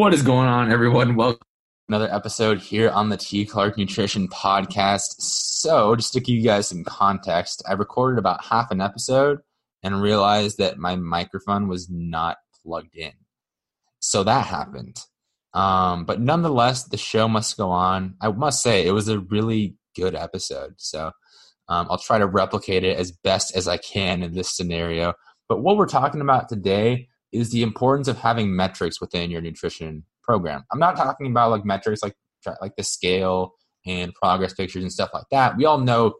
What is going on, everyone? Welcome another episode here on the T Clark Nutrition Podcast. So, just to give you guys some context, I recorded about half an episode and realized that my microphone was not plugged in. So that happened. Um, but nonetheless, the show must go on. I must say, it was a really good episode. So um, I'll try to replicate it as best as I can in this scenario. But what we're talking about today is the importance of having metrics within your nutrition program. I'm not talking about like metrics like like the scale and progress pictures and stuff like that. We all know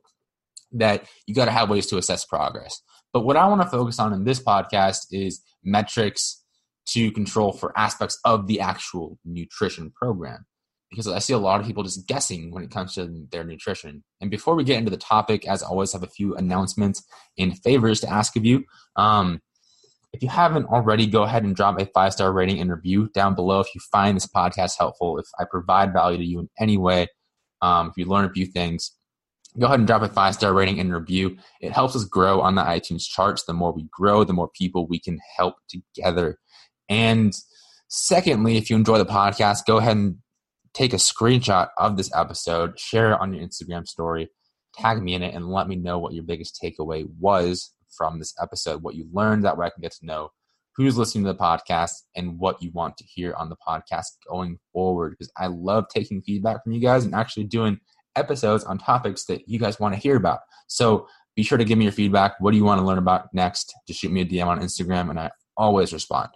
that you got to have ways to assess progress. But what I want to focus on in this podcast is metrics to control for aspects of the actual nutrition program. Because I see a lot of people just guessing when it comes to their nutrition. And before we get into the topic, as always, I have a few announcements and favors to ask of you. Um, if you haven't already, go ahead and drop a five star rating and review down below if you find this podcast helpful. If I provide value to you in any way, um, if you learn a few things, go ahead and drop a five star rating and review. It helps us grow on the iTunes charts. The more we grow, the more people we can help together. And secondly, if you enjoy the podcast, go ahead and take a screenshot of this episode, share it on your Instagram story, tag me in it, and let me know what your biggest takeaway was from this episode, what you learned. That way I can get to know who's listening to the podcast and what you want to hear on the podcast going forward. Because I love taking feedback from you guys and actually doing episodes on topics that you guys want to hear about. So be sure to give me your feedback. What do you want to learn about next? Just shoot me a DM on Instagram and I always respond.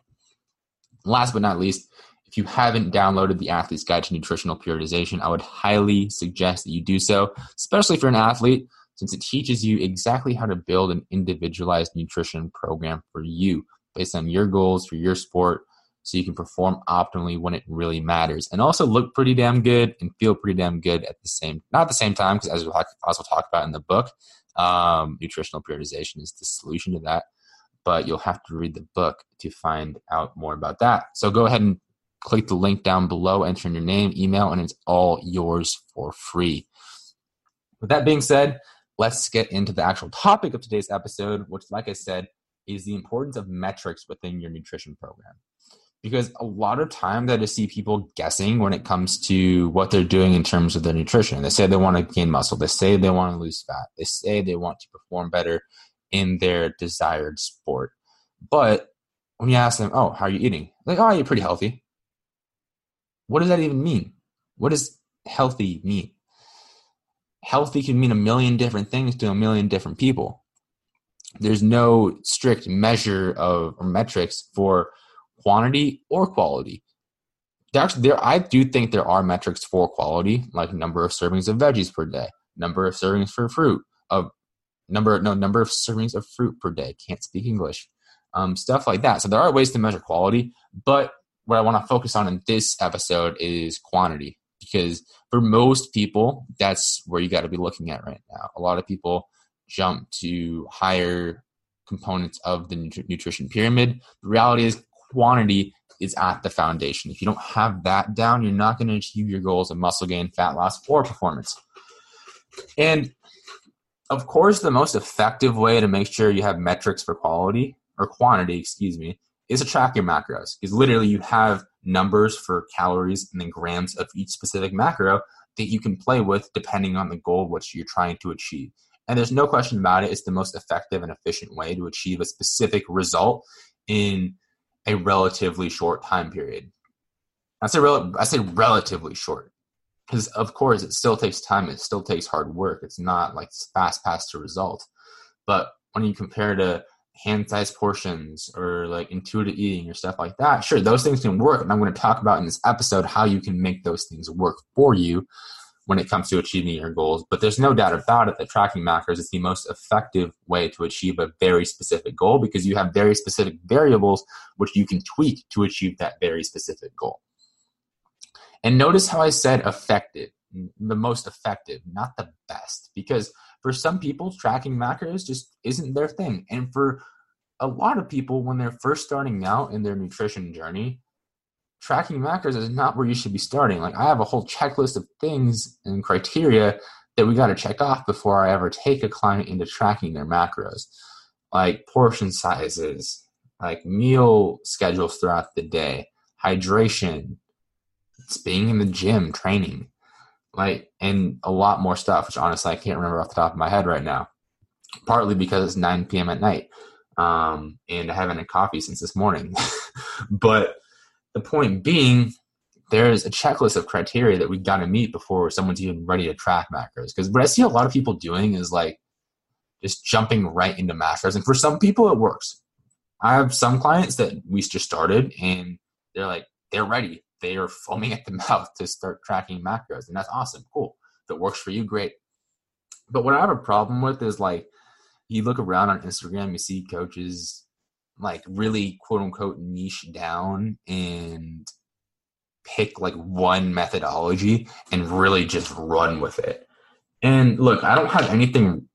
Last but not least, if you haven't downloaded the Athlete's Guide to Nutritional Periodization, I would highly suggest that you do so, especially if you're an athlete since it teaches you exactly how to build an individualized nutrition program for you based on your goals for your sport so you can perform optimally when it really matters and also look pretty damn good and feel pretty damn good at the same not at the same time because as we also talk about in the book um, nutritional periodization is the solution to that but you'll have to read the book to find out more about that. So go ahead and click the link down below enter in your name email and it's all yours for free. With that being said let's get into the actual topic of today's episode, which, like I said, is the importance of metrics within your nutrition program. Because a lot of times I just see people guessing when it comes to what they're doing in terms of their nutrition. They say they want to gain muscle, they say they want to lose fat, they say they want to perform better in their desired sport. But when you ask them, oh, how are you eating? Like, oh, you're pretty healthy. What does that even mean? What does healthy mean? Healthy can mean a million different things to a million different people. There's no strict measure of or metrics for quantity or quality. Actually, there I do think there are metrics for quality, like number of servings of veggies per day, number of servings for fruit, of number no number of servings of fruit per day. Can't speak English, um, stuff like that. So there are ways to measure quality, but what I want to focus on in this episode is quantity because for most people, that's where you got to be looking at right now. A lot of people jump to higher components of the nutrition pyramid. The reality is, quantity is at the foundation. If you don't have that down, you're not going to achieve your goals of muscle gain, fat loss, or performance. And of course, the most effective way to make sure you have metrics for quality or quantity, excuse me, is to track your macros. Because literally, you have numbers for calories and then grams of each specific macro that you can play with depending on the goal which you're trying to achieve. And there's no question about it, it's the most effective and efficient way to achieve a specific result in a relatively short time period. I say, rel- I say relatively short because, of course, it still takes time, it still takes hard work. It's not like fast pass to result. But when you compare to hand sized portions or like intuitive eating or stuff like that. Sure, those things can work. And I'm going to talk about in this episode how you can make those things work for you when it comes to achieving your goals. But there's no doubt about it that tracking macros is the most effective way to achieve a very specific goal because you have very specific variables which you can tweak to achieve that very specific goal. And notice how I said effective, the most effective, not the best, because for some people, tracking macros just isn't their thing. And for a lot of people, when they're first starting out in their nutrition journey, tracking macros is not where you should be starting. Like, I have a whole checklist of things and criteria that we got to check off before I ever take a client into tracking their macros, like portion sizes, like meal schedules throughout the day, hydration, it's being in the gym, training, like, and a lot more stuff, which honestly I can't remember off the top of my head right now. Partly because it's 9 p.m. at night, um, and I haven't had coffee since this morning. but the point being, there's a checklist of criteria that we got to meet before someone's even ready to track macros. Because what I see a lot of people doing is like just jumping right into macros, and for some people it works. I have some clients that we just started, and they're like they're ready. They are foaming at the mouth to start tracking macros, and that's awesome. Cool. If it works for you, great. But what I have a problem with is like you look around on Instagram, you see coaches like really quote unquote niche down and pick like one methodology and really just run with it. And look, I don't have anything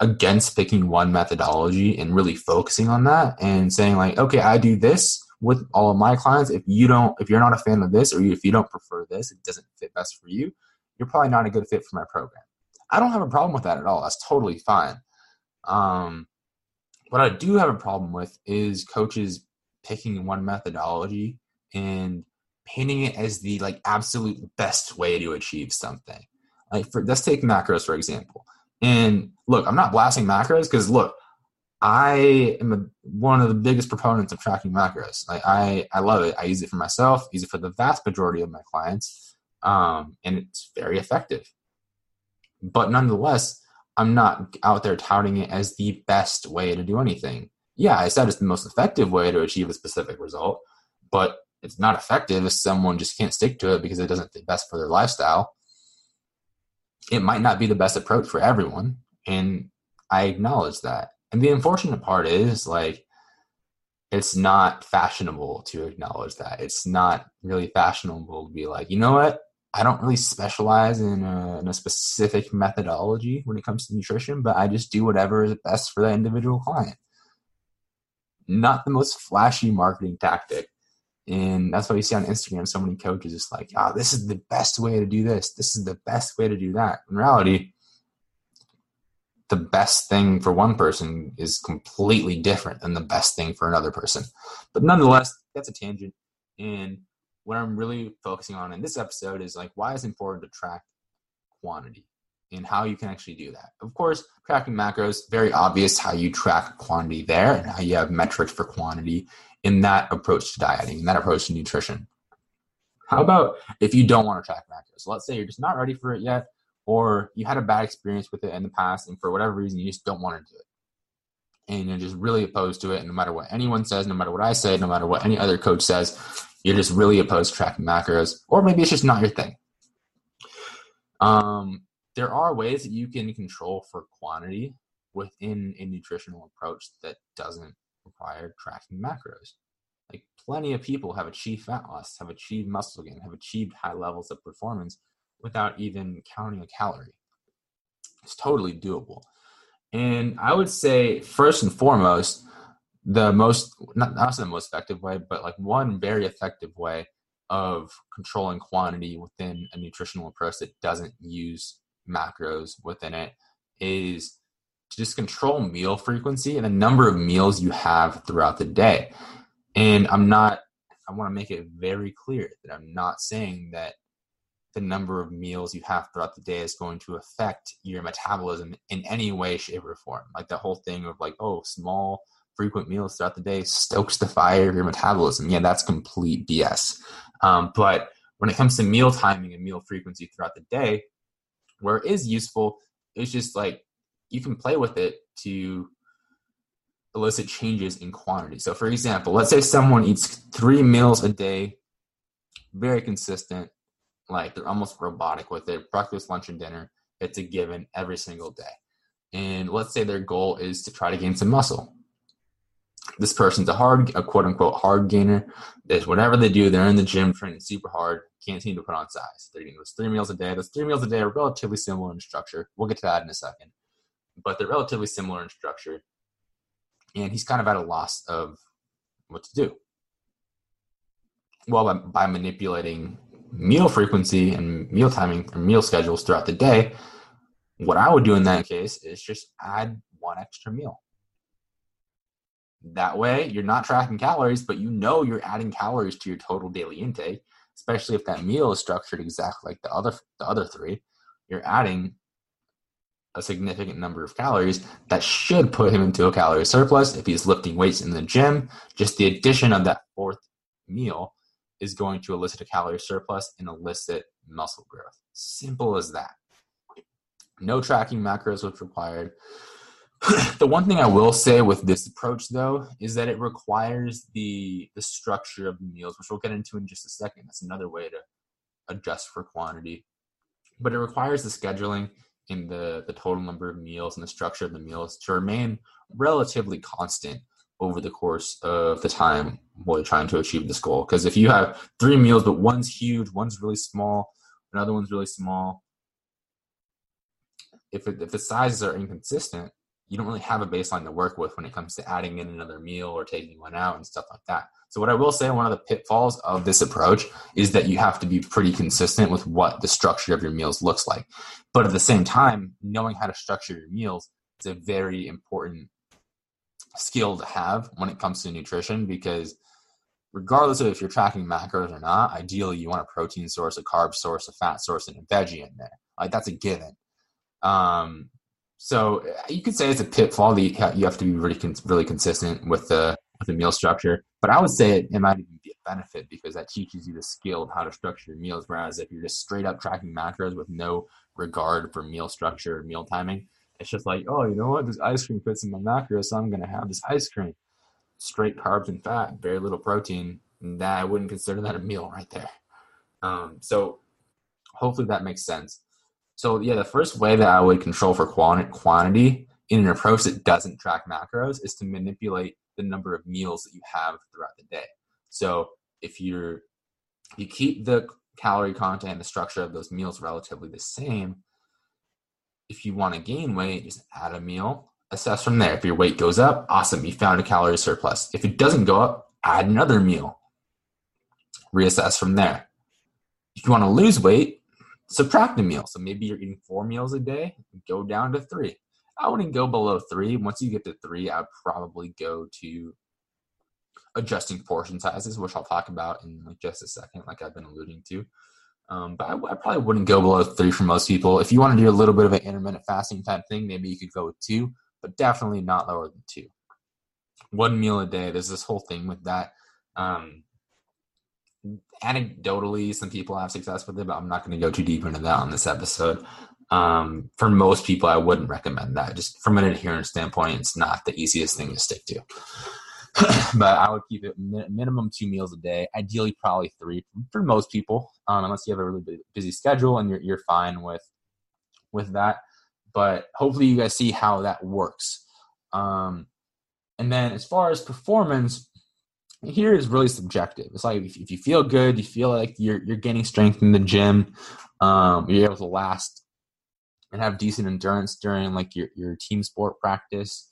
against picking one methodology and really focusing on that and saying like, okay, I do this with all of my clients. If you don't, if you're not a fan of this or if you don't prefer this, it doesn't fit best for you, you're probably not a good fit for my program. I don't have a problem with that at all. That's totally fine. Um, what I do have a problem with is coaches picking one methodology and painting it as the like absolute best way to achieve something. Like for let's take macros for example. And look, I'm not blasting macros because look, I am a, one of the biggest proponents of tracking macros. I, I love it. I use it for myself. Use it for the vast majority of my clients, um, and it's very effective. But nonetheless, I'm not out there touting it as the best way to do anything. Yeah, I said it's the most effective way to achieve a specific result, but it's not effective if someone just can't stick to it because it doesn't fit best for their lifestyle. It might not be the best approach for everyone, and I acknowledge that. And the unfortunate part is like it's not fashionable to acknowledge that. It's not really fashionable to be like, you know what? I don't really specialize in a, in a, specific methodology when it comes to nutrition, but I just do whatever is best for that individual client. Not the most flashy marketing tactic, and that's why you see on Instagram so many coaches just like, oh, this is the best way to do this. This is the best way to do that. In reality, the best thing for one person is completely different than the best thing for another person. But nonetheless, that's a tangent. And what I'm really focusing on in this episode is like why it's important to track quantity and how you can actually do that. Of course, tracking macros, very obvious how you track quantity there and how you have metrics for quantity in that approach to dieting, in that approach to nutrition. How about if you don't want to track macros? Let's say you're just not ready for it yet, or you had a bad experience with it in the past, and for whatever reason, you just don't want to do it. And you're just really opposed to it. And no matter what anyone says, no matter what I say, no matter what any other coach says, you're just really opposed to tracking macros, or maybe it's just not your thing. Um, there are ways that you can control for quantity within a nutritional approach that doesn't require tracking macros. Like plenty of people have achieved fat loss, have achieved muscle gain, have achieved high levels of performance without even counting a calorie. It's totally doable. And I would say, first and foremost, the most, not, not the most effective way, but like one very effective way of controlling quantity within a nutritional approach that doesn't use macros within it is to just control meal frequency and the number of meals you have throughout the day. And I'm not, I want to make it very clear that I'm not saying that the number of meals you have throughout the day is going to affect your metabolism in any way, shape, or form. Like the whole thing of like, oh, small, frequent meals throughout the day stokes the fire of your metabolism. Yeah, that's complete BS. Um, but when it comes to meal timing and meal frequency throughout the day, where it is useful, it's just like you can play with it to elicit changes in quantity. So, for example, let's say someone eats three meals a day, very consistent, like they're almost robotic with it breakfast, lunch, and dinner. It's a given every single day. And let's say their goal is to try to gain some muscle. This person's a hard, a quote unquote hard gainer. That whatever they do, they're in the gym training super hard, can't seem to put on size. They're eating those three meals a day. Those three meals a day are relatively similar in structure. We'll get to that in a second but they're relatively similar in structure. And he's kind of at a loss of what to do. Well, by, by manipulating meal frequency and meal timing or meal schedules throughout the day, what I would do in that case is just add one extra meal. That way, you're not tracking calories, but you know you're adding calories to your total daily intake, especially if that meal is structured exactly like the other the other three. You're adding a significant number of calories that should put him into a calorie surplus if he's lifting weights in the gym. Just the addition of that fourth meal is going to elicit a calorie surplus and elicit muscle growth. Simple as that. No tracking macros was required. the one thing I will say with this approach, though, is that it requires the the structure of the meals, which we'll get into in just a second. That's another way to adjust for quantity, but it requires the scheduling in the the total number of meals and the structure of the meals to remain relatively constant over the course of the time while you're trying to achieve this goal. Because if you have three meals, but one's huge, one's really small, another one's really small, if it, if the sizes are inconsistent, you don't really have a baseline to work with when it comes to adding in another meal or taking one out and stuff like that. So what I will say, one of the pitfalls of this approach is that you have to be pretty consistent with what the structure of your meals looks like. But at the same time, knowing how to structure your meals is a very important skill to have when it comes to nutrition because regardless of if you're tracking macros or not, ideally you want a protein source, a carb source, a fat source, and a veggie in there. Like that's a given. Um, so uh, you could say it's a pitfall that you have to be really, really consistent with the with the meal structure. But I would say it, it might even be a benefit because that teaches you the skill of how to structure your meals. Whereas if you're just straight up tracking macros with no regard for meal structure or meal timing, it's just like, oh, you know what? This ice cream fits in my macros, so I'm going to have this ice cream. Straight carbs and fat, very little protein. That I wouldn't consider that a meal right there. Um, so hopefully that makes sense. So yeah, the first way that I would control for quantity in an approach that doesn't track macros is to manipulate the number of meals that you have throughout the day. So if you're you keep the calorie content and the structure of those meals relatively the same, if you want to gain weight, just add a meal, assess from there. If your weight goes up, awesome, you found a calorie surplus. If it doesn't go up, add another meal. Reassess from there. If you want to lose weight, subtract a meal. So maybe you're eating four meals a day, go down to three. I wouldn't go below three. Once you get to three, I'd probably go to adjusting portion sizes, which I'll talk about in like just a second, like I've been alluding to. Um, but I, I, probably wouldn't go below three for most people. If you want to do a little bit of an intermittent fasting type thing, maybe you could go with two, but definitely not lower than two. One meal a day. There's this whole thing with that. Um, anecdotally, some people have success with it, but I'm not going to go too deep into that on this episode. Um, for most people, I wouldn't recommend that. Just from an adherence standpoint, it's not the easiest thing to stick to. but I would keep it minimum two meals a day. Ideally, probably three for most people, um, unless you have a really busy schedule and you're you're fine with with that. But hopefully, you guys see how that works. Um, and then, as far as performance, here is really subjective. It's like if, if you feel good, you feel like you're you're gaining strength in the gym, um, you're able to last and have decent endurance during like your, your team sport practice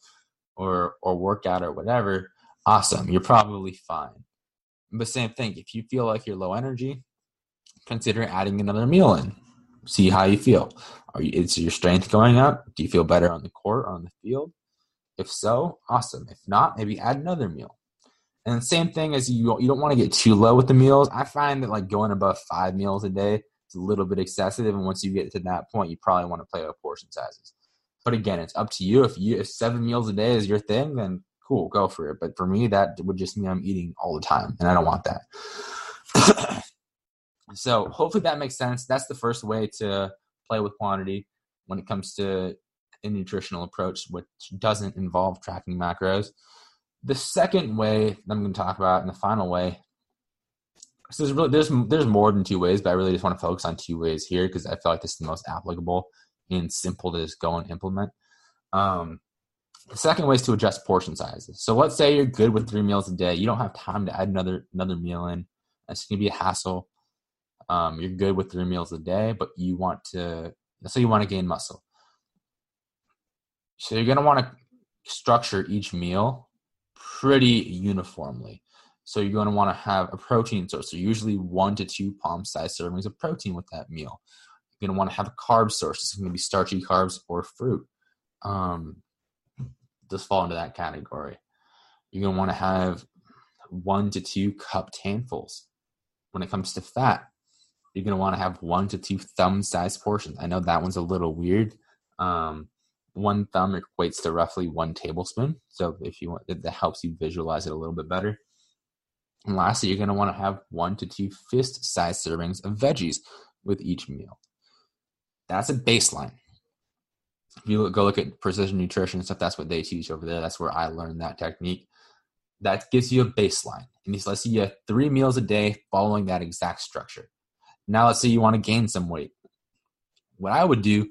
or or workout or whatever, awesome. You're probably fine. But same thing, if you feel like you're low energy, consider adding another meal in. See how you feel. Are you, is your strength going up? Do you feel better on the court or on the field? If so, awesome. If not, maybe add another meal. And same thing as you you don't want to get too low with the meals. I find that like going above five meals a day is a little bit excessive, and once you get to that point, you probably want to play with portion sizes. But again, it's up to you. If you if seven meals a day is your thing, then cool, go for it. But for me, that would just mean I'm eating all the time, and I don't want that. so hopefully that makes sense. That's the first way to play with quantity when it comes to a nutritional approach, which doesn't involve tracking macros. The second way that I'm going to talk about, and the final way, so there's really there's there's more than two ways, but I really just want to focus on two ways here because I feel like this is the most applicable and simple to just go and implement. Um, the second way is to adjust portion sizes. So let's say you're good with three meals a day. You don't have time to add another another meal in. That's going to be a hassle. Um, you're good with three meals a day, but you want to let's say you want to gain muscle. So you're going to want to structure each meal pretty uniformly. So you're going to want to have a protein source. So usually one to two palm sized servings of protein with that meal. You're going to want to have a carb source. It's going to be starchy carbs or fruit. Um, just fall into that category. you're going to want to have one to two cupped handfuls. When it comes to fat, you're going to want to have one to two thumb sized portions. I know that one's a little weird. Um, one thumb equates to roughly one tablespoon. So if you want, that helps you visualize it a little bit better. And lastly, you're going to want to have one to two fist sized servings of veggies with each meal. That's a baseline. If you go look at precision nutrition stuff, that's what they teach over there. That's where I learned that technique. That gives you a baseline. And let's say you have three meals a day following that exact structure. Now, let's say you want to gain some weight. What I would do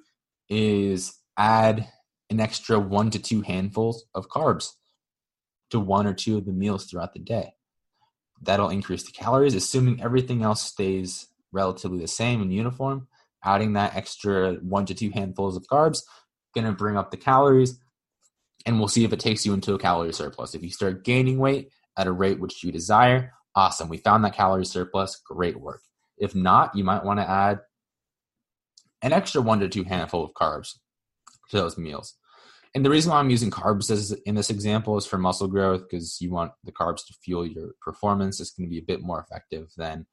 is add an extra one to two handfuls of carbs to one or two of the meals throughout the day. That'll increase the calories, assuming everything else stays relatively the same and uniform. Adding that extra one to two handfuls of carbs going to bring up the calories, and we'll see if it takes you into a calorie surplus. If you start gaining weight at a rate which you desire, awesome. We found that calorie surplus. Great work. If not, you might want to add an extra one to two handful of carbs to those meals. And the reason why I'm using carbs in this example is for muscle growth because you want the carbs to fuel your performance. It's going to be a bit more effective than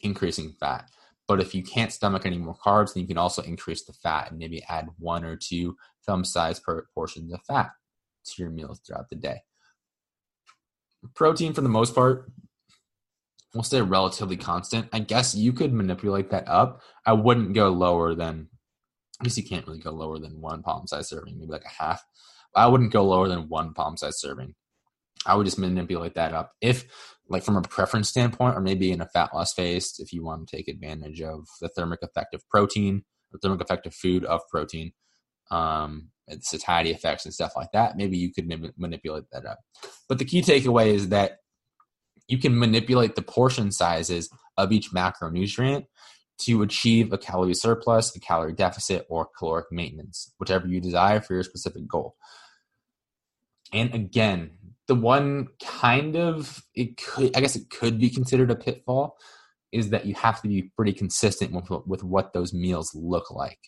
increasing fat. But if you can't stomach any more carbs, then you can also increase the fat and maybe add one or two thumb sized portions of fat to your meals throughout the day. Protein, for the most part, will stay relatively constant. I guess you could manipulate that up. I wouldn't go lower than, I guess you can't really go lower than one palm size serving, maybe like a half. I wouldn't go lower than one palm size serving. I would just manipulate that up. If like from a preference standpoint, or maybe in a fat loss phase, if you want to take advantage of the thermic effect of protein or thermic effect of food of protein, um, satiety effects and stuff like that, maybe you could manipulate that up. But the key takeaway is that you can manipulate the portion sizes of each macronutrient to achieve a calorie surplus, a calorie deficit, or caloric maintenance, whichever you desire for your specific goal. And again, the one kind of it could I guess it could be considered a pitfall is that you have to be pretty consistent with with what those meals look like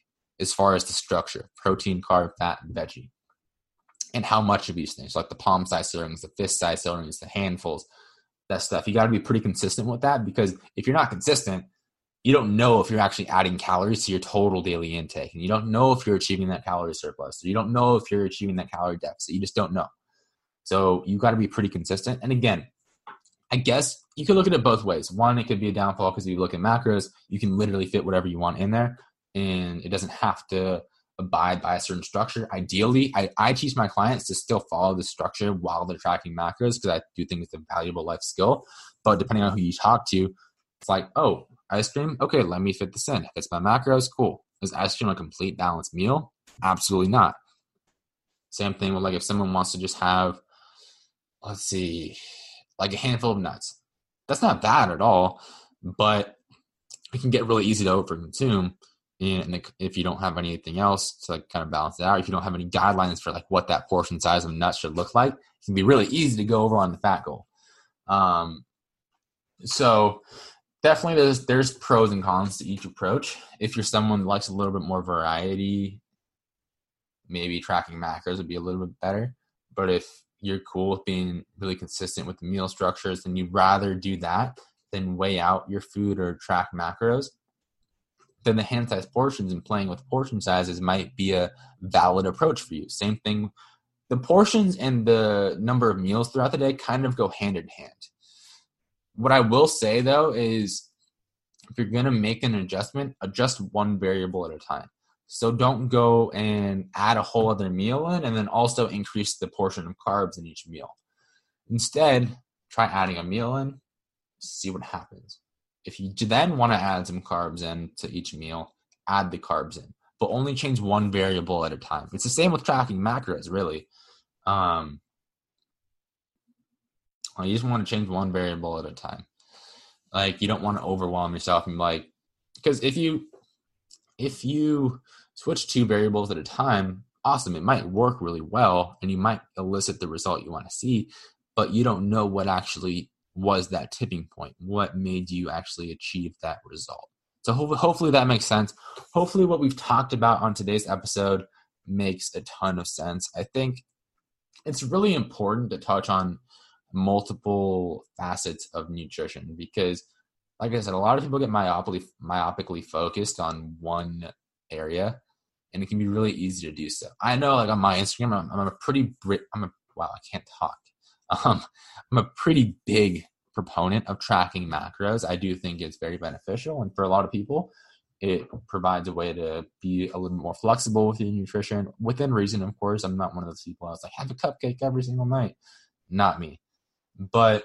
as far as the structure protein carb fat and veggie. And how much of each thing. Like the palm size servings the fist size servings the handfuls that stuff. You got to be pretty consistent with that because if you're not consistent you don't know if you're actually adding calories to your total daily intake and you don't know if you're achieving that calorie surplus or you don't know if you're achieving that calorie deficit you just don't know so you got to be pretty consistent. And again, I guess you could look at it both ways. One, it could be a downfall because if you look at macros, you can literally fit whatever you want in there, and it doesn't have to abide by a certain structure. Ideally, I, I teach my clients to still follow the structure while they're tracking macros because I do think it's a valuable life skill. But depending on who you talk to, it's like, oh, ice cream, okay, let me fit this in. If it's my macros, cool. Is ice cream a complete balanced meal? Absolutely not. Same thing with like if someone wants to just have let's see, like a handful of nuts. That's not bad at all, but it can get really easy to overconsume. And if you don't have anything else to like kind of balance it out, if you don't have any guidelines for like what that portion size of nuts should look like, it can be really easy to go over on the fat goal. Um, so definitely there's there's pros and cons to each approach. If you're someone that likes a little bit more variety, maybe tracking macros would be a little bit better. But if you're cool with being really consistent with the meal structures and you'd rather do that than weigh out your food or track macros, then the hand size portions and playing with portion sizes might be a valid approach for you. Same thing, the portions and the number of meals throughout the day kind of go hand in hand. What I will say though is if you're going to make an adjustment, adjust one variable at a time. So don't go and add a whole other meal in and then also increase the portion of carbs in each meal. Instead, try adding a meal in, see what happens. If you then want to add some carbs in to each meal, add the carbs in, but only change one variable at a time. It's the same with tracking macros, really. Um, well, you just want to change one variable at a time. Like you don't want to overwhelm yourself and like, because if you if you switch two variables at a time, awesome. It might work really well and you might elicit the result you want to see, but you don't know what actually was that tipping point. What made you actually achieve that result? So hopefully that makes sense. Hopefully what we've talked about on today's episode makes a ton of sense. I think it's really important to touch on multiple facets of nutrition because like I said, a lot of people get myopically myopically focused on one area, and it can be really easy to do so. I know, like on my Instagram, I'm, I'm a pretty brit. I'm a wow, I can't talk. Um, I'm a pretty big proponent of tracking macros. I do think it's very beneficial, and for a lot of people, it provides a way to be a little more flexible with your nutrition within reason. Of course, I'm not one of those people. Was like, have a cupcake every single night. Not me, but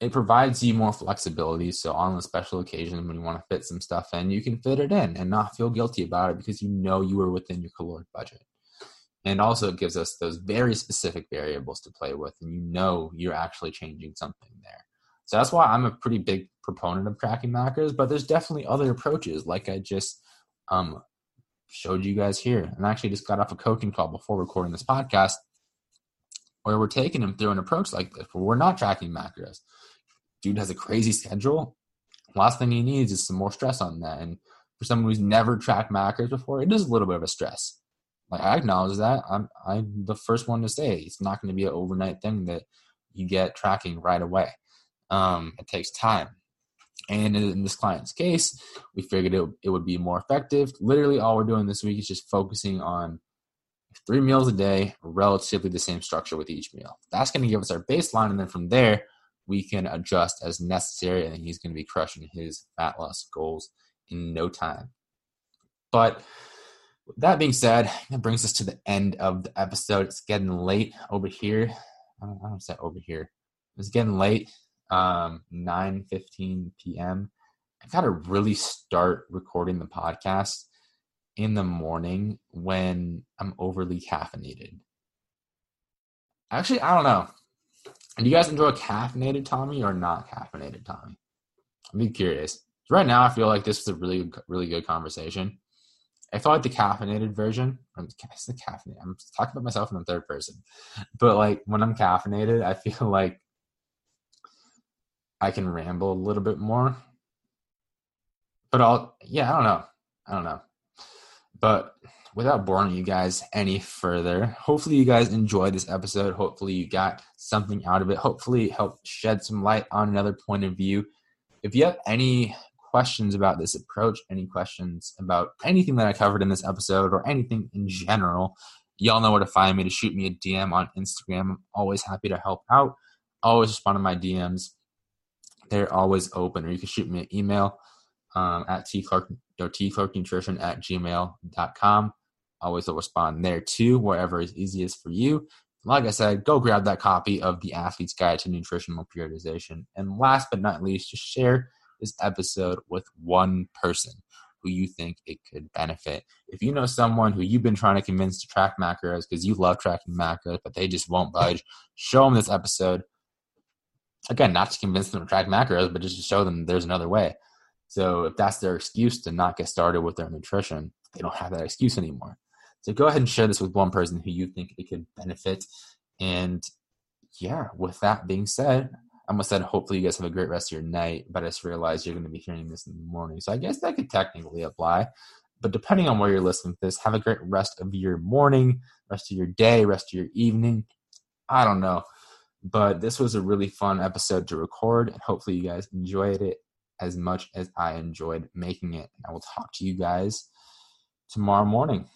it provides you more flexibility. So on a special occasion when you want to fit some stuff in, you can fit it in and not feel guilty about it because you know you were within your caloric budget. And also it gives us those very specific variables to play with and you know you're actually changing something there. So that's why I'm a pretty big proponent of tracking macros, but there's definitely other approaches like I just um, showed you guys here. And I actually just got off a coaching call before recording this podcast where we're taking him through an approach like this where we're not tracking macros dude has a crazy schedule. Last thing he needs is some more stress on that. And for someone who's never tracked macros before, it is a little bit of a stress. Like I acknowledge that. I'm I'm the first one to say it's not going to be an overnight thing that you get tracking right away. Um, it takes time. And in this client's case, we figured it, it would be more effective. Literally, all we're doing this week is just focusing on three meals a day, relatively the same structure with each meal. That's going to give us our baseline. And then from there, we can adjust as necessary, and he's going to be crushing his fat loss goals in no time. But that being said, that brings us to the end of the episode. It's getting late over here. I don't, don't say over here. It's getting late. Um, 9 15 p.m. I gotta really start recording the podcast in the morning when I'm overly caffeinated. Actually, I don't know. Do you guys enjoy caffeinated Tommy or not caffeinated Tommy? I'm be curious. Right now, I feel like this is a really, really good conversation. I feel like the caffeinated version. I'm the caffeinated. I'm talking about myself in the third person, but like when I'm caffeinated, I feel like I can ramble a little bit more. But I'll, yeah, I don't know. I don't know. But without boring you guys any further, hopefully you guys enjoyed this episode. Hopefully you got something out of it. Hopefully it helped shed some light on another point of view. If you have any questions about this approach, any questions about anything that I covered in this episode or anything in general, y'all know where to find me to shoot me a DM on Instagram. I'm always happy to help out. Always respond to my DMs. They're always open. Or you can shoot me an email um, at tclark or tclarknutrition at gmail.com always will respond there too, wherever is easiest for you. Like I said, go grab that copy of The Athlete's Guide to Nutritional Periodization. And last but not least, just share this episode with one person who you think it could benefit. If you know someone who you've been trying to convince to track macros because you love tracking macros, but they just won't budge, show them this episode. Again, not to convince them to track macros, but just to show them there's another way. So if that's their excuse to not get started with their nutrition, they don't have that excuse anymore. So go ahead and share this with one person who you think it could benefit. And yeah, with that being said, I almost said hopefully you guys have a great rest of your night, but I just realized you're going to be hearing this in the morning. So I guess that could technically apply. But depending on where you're listening to this, have a great rest of your morning, rest of your day, rest of your evening. I don't know. But this was a really fun episode to record, and hopefully you guys enjoyed it as much as I enjoyed making it. And I will talk to you guys tomorrow morning.